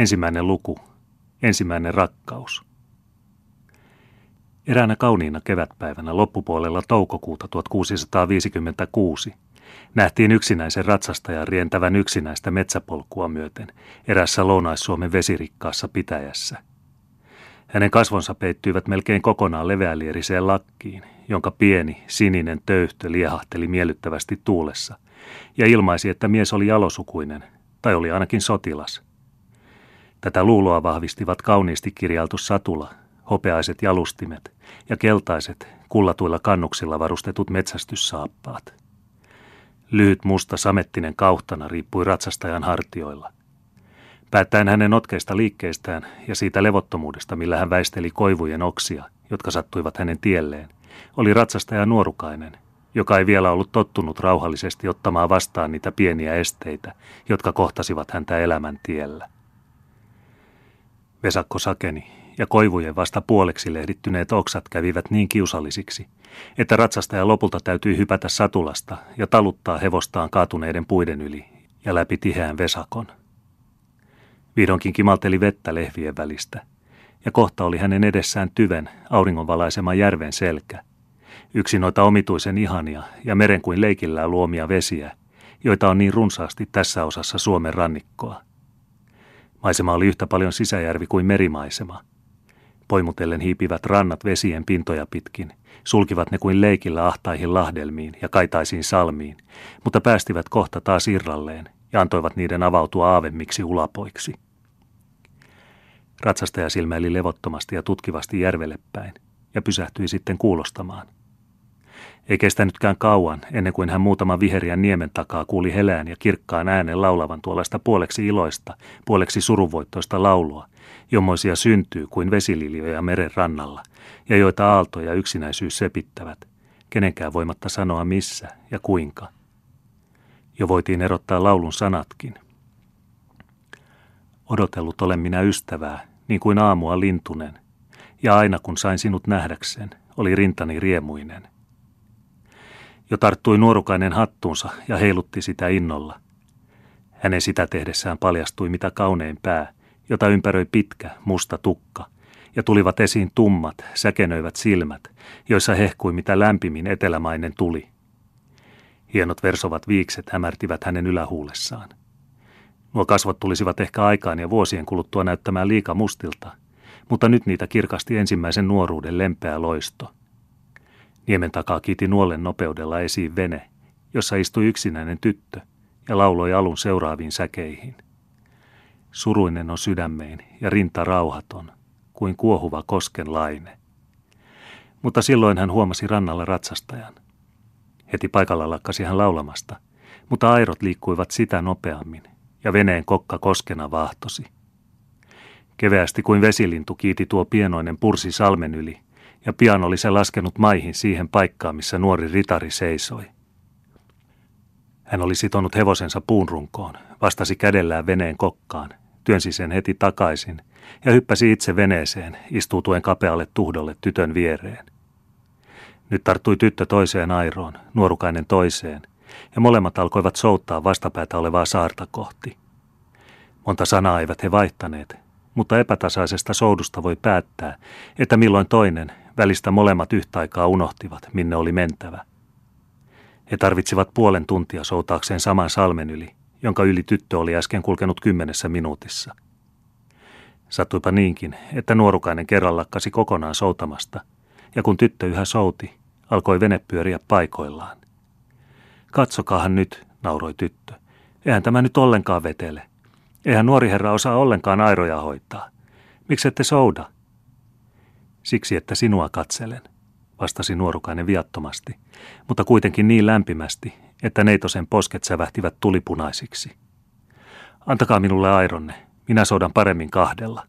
Ensimmäinen luku. Ensimmäinen rakkaus. Eräänä kauniina kevätpäivänä loppupuolella toukokuuta 1656 nähtiin yksinäisen ratsastajan rientävän yksinäistä metsäpolkua myöten erässä Lounais-Suomen vesirikkaassa pitäjässä. Hänen kasvonsa peittyivät melkein kokonaan leveälieriseen lakkiin, jonka pieni, sininen töyhtö liehahteli miellyttävästi tuulessa, ja ilmaisi, että mies oli jalosukuinen, tai oli ainakin sotilas – Tätä luuloa vahvistivat kauniisti kirjailtu satula, hopeaiset jalustimet ja keltaiset, kullatuilla kannuksilla varustetut metsästyssaappaat. Lyhyt musta samettinen kauhtana riippui ratsastajan hartioilla. Päättäen hänen otkeista liikkeistään ja siitä levottomuudesta, millä hän väisteli koivujen oksia, jotka sattuivat hänen tielleen, oli ratsastaja nuorukainen, joka ei vielä ollut tottunut rauhallisesti ottamaan vastaan niitä pieniä esteitä, jotka kohtasivat häntä elämän tiellä. Vesakko sakeni, ja koivujen vasta puoleksi lehdittyneet oksat kävivät niin kiusallisiksi, että ratsastaja lopulta täytyi hypätä satulasta ja taluttaa hevostaan kaatuneiden puiden yli ja läpi tiheän vesakon. Vihdoinkin kimalteli vettä lehvien välistä, ja kohta oli hänen edessään tyven auringonvalaisema järven selkä. Yksi noita omituisen ihania ja meren kuin leikillään luomia vesiä, joita on niin runsaasti tässä osassa Suomen rannikkoa – Maisema oli yhtä paljon sisäjärvi kuin merimaisema. Poimutellen hiipivät rannat vesien pintoja pitkin, sulkivat ne kuin leikillä ahtaihin lahdelmiin ja kaitaisiin salmiin, mutta päästivät kohta taas irralleen ja antoivat niiden avautua aavemmiksi ulapoiksi. Ratsastaja silmäili levottomasti ja tutkivasti järvelle päin ja pysähtyi sitten kuulostamaan – ei kestänytkään kauan, ennen kuin hän muutama viheriän niemen takaa kuuli helään ja kirkkaan äänen laulavan tuollaista puoleksi iloista, puoleksi suruvoittoista laulua, jommoisia syntyy kuin vesililjoja meren rannalla, ja joita aalto ja yksinäisyys sepittävät, kenenkään voimatta sanoa missä ja kuinka. Jo voitiin erottaa laulun sanatkin. Odotellut olen minä ystävää, niin kuin aamua lintunen, ja aina kun sain sinut nähdäkseen, oli rintani riemuinen – jo tarttui nuorukainen hattuunsa ja heilutti sitä innolla. Hänen sitä tehdessään paljastui mitä kaunein pää, jota ympäröi pitkä, musta tukka, ja tulivat esiin tummat, säkenöivät silmät, joissa hehkui mitä lämpimin etelämainen tuli. Hienot versovat viikset hämärtivät hänen ylähuulessaan. Nuo kasvot tulisivat ehkä aikaan ja vuosien kuluttua näyttämään liika mustilta, mutta nyt niitä kirkasti ensimmäisen nuoruuden lempeä loisto – Niemen takaa kiiti nuolen nopeudella esiin vene, jossa istui yksinäinen tyttö ja lauloi alun seuraaviin säkeihin. Suruinen on sydämein ja rinta rauhaton, kuin kuohuva kosken laine. Mutta silloin hän huomasi rannalla ratsastajan. Heti paikalla lakkasi hän laulamasta, mutta airot liikkuivat sitä nopeammin, ja veneen kokka koskena vahtosi. Keveästi kuin vesilintu kiiti tuo pienoinen pursi salmen yli, ja pian oli se laskenut maihin siihen paikkaan, missä nuori ritari seisoi. Hän oli sitonut hevosensa puunrunkoon, vastasi kädellään veneen kokkaan, työnsi sen heti takaisin ja hyppäsi itse veneeseen, istuutuen kapealle tuhdolle tytön viereen. Nyt tarttui tyttö toiseen airoon, nuorukainen toiseen, ja molemmat alkoivat souttaa vastapäätä olevaa saarta kohti. Monta sanaa eivät he vaihtaneet, mutta epätasaisesta soudusta voi päättää, että milloin toinen, Välistä molemmat yhtä aikaa unohtivat, minne oli mentävä. He tarvitsivat puolen tuntia soutaakseen saman salmen yli, jonka yli tyttö oli äsken kulkenut kymmenessä minuutissa. Sattuipa niinkin, että nuorukainen kerran lakkasi kokonaan soutamasta, ja kun tyttö yhä souti, alkoi vene pyöriä paikoillaan. Katsokaahan nyt, nauroi tyttö. Eihän tämä nyt ollenkaan vetele. Eihän nuori herra osaa ollenkaan airoja hoitaa. Miksi ette souda? Siksi, että sinua katselen, vastasi nuorukainen viattomasti, mutta kuitenkin niin lämpimästi, että neitosen posket sävähtivät tulipunaisiksi. Antakaa minulle aironne, minä soudan paremmin kahdella.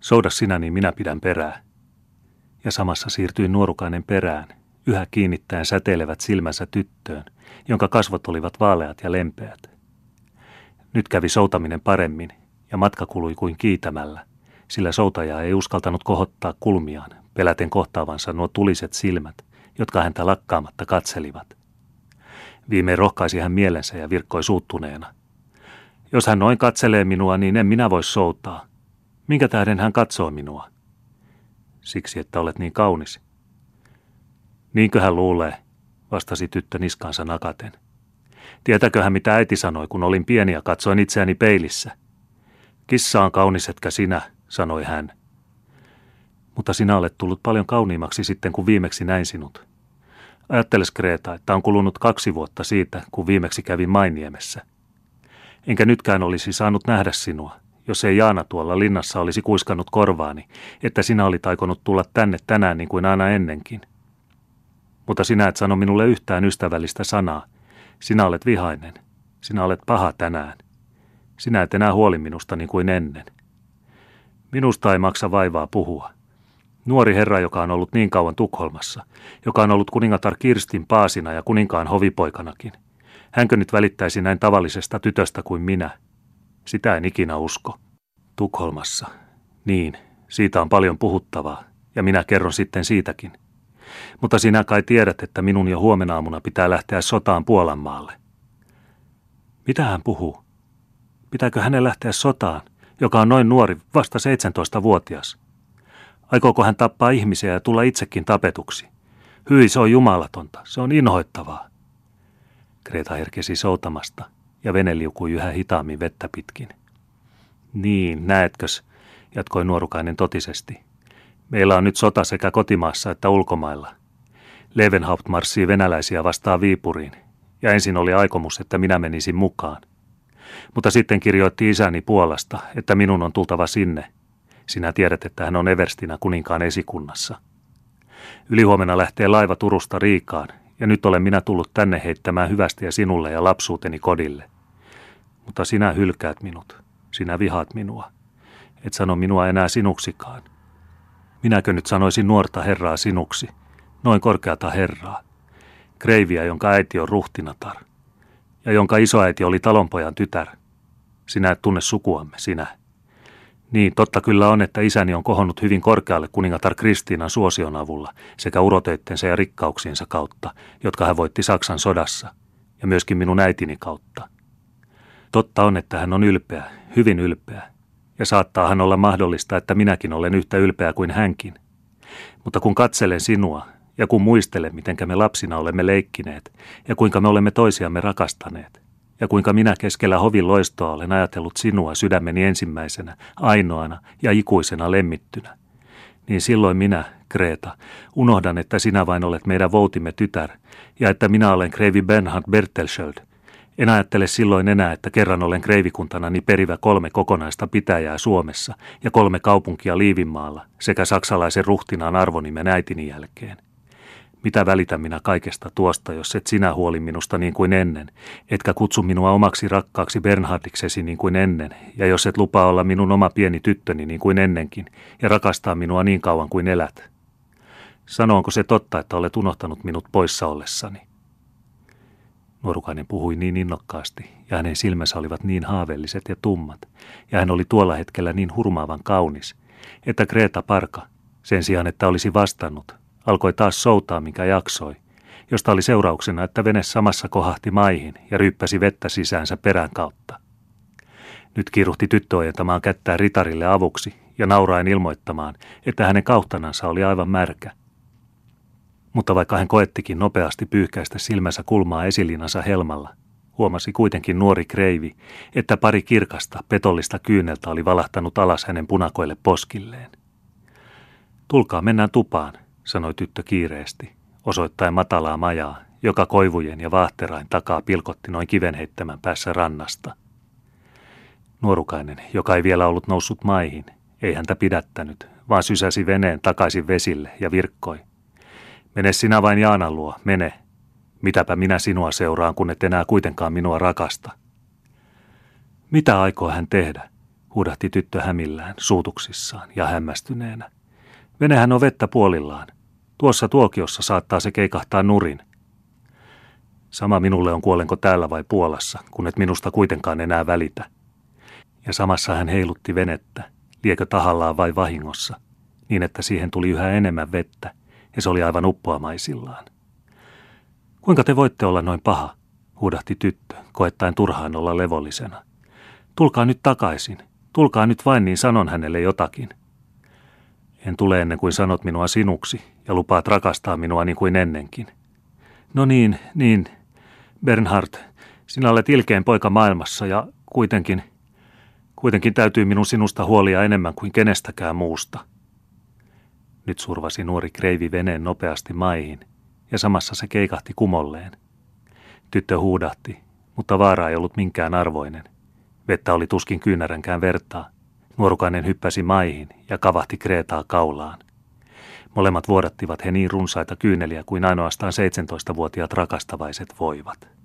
Souda sinä, niin minä pidän perää. Ja samassa siirtyi nuorukainen perään, yhä kiinnittäen säteilevät silmänsä tyttöön, jonka kasvot olivat vaaleat ja lempeät. Nyt kävi soutaminen paremmin, ja matka kului kuin kiitämällä, sillä soutaja ei uskaltanut kohottaa kulmiaan, peläten kohtaavansa nuo tuliset silmät, jotka häntä lakkaamatta katselivat. Viimein rohkaisi hän mielensä ja virkkoi suuttuneena. Jos hän noin katselee minua, niin en minä voi soutaa. Minkä tähden hän katsoo minua? Siksi, että olet niin kaunis. Niinkö hän luulee, vastasi tyttö niskansa nakaten. Tietäköhän mitä äiti sanoi, kun olin pieni ja katsoin itseäni peilissä. Kissa on kaunis, etkä sinä, sanoi hän. Mutta sinä olet tullut paljon kauniimmaksi sitten, kun viimeksi näin sinut. Ajatteles Kreta, että on kulunut kaksi vuotta siitä, kun viimeksi kävin Mainiemessä. Enkä nytkään olisi saanut nähdä sinua, jos ei Jaana tuolla linnassa olisi kuiskannut korvaani, että sinä olit aikonut tulla tänne tänään niin kuin aina ennenkin. Mutta sinä et sano minulle yhtään ystävällistä sanaa. Sinä olet vihainen. Sinä olet paha tänään. Sinä et enää huoli minusta niin kuin ennen. Minusta ei maksa vaivaa puhua. Nuori herra, joka on ollut niin kauan Tukholmassa, joka on ollut kuningatar Kirstin paasina ja kuninkaan hovipoikanakin. Hänkö nyt välittäisi näin tavallisesta tytöstä kuin minä? Sitä en ikinä usko. Tukholmassa. Niin, siitä on paljon puhuttavaa, ja minä kerron sitten siitäkin. Mutta sinä kai tiedät, että minun jo huomenna aamuna pitää lähteä sotaan Puolanmaalle. Mitä hän puhuu? Pitääkö hänen lähteä sotaan, joka on noin nuori, vasta 17-vuotias? Aikooko hän tappaa ihmisiä ja tulla itsekin tapetuksi? Hyi, se on jumalatonta. Se on inhoittavaa. Kreta herkesi soutamasta ja vene liukui yhä hitaammin vettä pitkin. Niin, näetkös, jatkoi nuorukainen totisesti. Meillä on nyt sota sekä kotimaassa että ulkomailla. Levenhaupt marssii venäläisiä vastaan Viipuriin, ja ensin oli aikomus, että minä menisin mukaan. Mutta sitten kirjoitti isäni Puolasta, että minun on tultava sinne. Sinä tiedät, että hän on Everstinä kuninkaan esikunnassa. Ylihuomenna lähtee laiva Turusta Riikaan, ja nyt olen minä tullut tänne heittämään hyvästiä sinulle ja lapsuuteni kodille. Mutta sinä hylkäät minut, sinä vihaat minua. Et sano minua enää sinuksikaan. Minäkö nyt sanoisin nuorta herraa sinuksi, noin korkeata herraa, kreiviä, jonka äiti on ruhtinatar, ja jonka isoäiti oli talonpojan tytär. Sinä et tunne sukuamme, sinä. Niin, totta kyllä on, että isäni on kohonnut hyvin korkealle kuningatar Kristiinan suosion avulla sekä urotöittensä ja rikkauksiensa kautta, jotka hän voitti Saksan sodassa, ja myöskin minun äitini kautta. Totta on, että hän on ylpeä, hyvin ylpeä, ja saattaa hän olla mahdollista, että minäkin olen yhtä ylpeä kuin hänkin. Mutta kun katselen sinua, ja kun muistelen, mitenkä me lapsina olemme leikkineet, ja kuinka me olemme toisiamme rakastaneet, ja kuinka minä keskellä hovin loistoa olen ajatellut sinua sydämeni ensimmäisenä, ainoana ja ikuisena lemmittynä. Niin silloin minä, Kreta, unohdan, että sinä vain olet meidän voutimme tytär, ja että minä olen Kreivi Bernhard Bertelsköld. En ajattele silloin enää, että kerran olen kreivikuntanani perivä kolme kokonaista pitäjää Suomessa ja kolme kaupunkia Liivinmaalla sekä saksalaisen ruhtinaan arvonimen äitini jälkeen. Mitä välitän minä kaikesta tuosta, jos et sinä huoli minusta niin kuin ennen, etkä kutsu minua omaksi rakkaaksi Bernhardiksesi niin kuin ennen, ja jos et lupaa olla minun oma pieni tyttöni niin kuin ennenkin, ja rakastaa minua niin kauan kuin elät. Sanoonko se totta, että olet unohtanut minut poissa ollessani? Nuorukainen puhui niin innokkaasti, ja hänen silmänsä olivat niin haaveelliset ja tummat, ja hän oli tuolla hetkellä niin hurmaavan kaunis, että Kreta Parka, sen sijaan että olisi vastannut, alkoi taas soutaa, mikä jaksoi, josta oli seurauksena, että vene samassa kohahti maihin ja ryyppäsi vettä sisäänsä perän kautta. Nyt kiiruhti tyttö ojentamaan kättää ritarille avuksi ja nauraen ilmoittamaan, että hänen kauhtanansa oli aivan märkä. Mutta vaikka hän koettikin nopeasti pyyhkäistä silmänsä kulmaa esilinansa helmalla, huomasi kuitenkin nuori kreivi, että pari kirkasta, petollista kyyneltä oli valahtanut alas hänen punakoille poskilleen. Tulkaa, mennään tupaan, sanoi tyttö kiireesti, osoittaen matalaa majaa, joka koivujen ja vaahterain takaa pilkotti noin kiven heittämän päässä rannasta. Nuorukainen, joka ei vielä ollut noussut maihin, ei häntä pidättänyt, vaan sysäsi veneen takaisin vesille ja virkkoi. Mene sinä vain Jaanan luo, mene. Mitäpä minä sinua seuraan, kun et enää kuitenkaan minua rakasta. Mitä aikoo hän tehdä, huudahti tyttö hämillään, suutuksissaan ja hämmästyneenä. Venehän on vettä puolillaan. Tuossa tuokiossa saattaa se keikahtaa nurin. Sama minulle on kuolenko täällä vai Puolassa, kun et minusta kuitenkaan enää välitä. Ja samassa hän heilutti venettä, liekö tahallaan vai vahingossa, niin että siihen tuli yhä enemmän vettä, ja se oli aivan uppoamaisillaan. Kuinka te voitte olla noin paha, huudahti tyttö, koettaen turhaan olla levollisena. Tulkaa nyt takaisin. Tulkaa nyt vain, niin sanon hänelle jotakin. En tule ennen kuin sanot minua sinuksi ja lupaat rakastaa minua niin kuin ennenkin. No niin, niin. Bernhard, sinä olet ilkein poika maailmassa ja kuitenkin, kuitenkin täytyy minun sinusta huolia enemmän kuin kenestäkään muusta. Nyt survasi nuori kreivi veneen nopeasti maihin ja samassa se keikahti kumolleen. Tyttö huudahti, mutta vaara ei ollut minkään arvoinen. Vettä oli tuskin kyynäränkään vertaa. Nuorukainen hyppäsi maihin ja kavahti Kreetaa kaulaan. Molemmat vuodattivat he niin runsaita kyyneliä kuin ainoastaan 17-vuotiaat rakastavaiset voivat.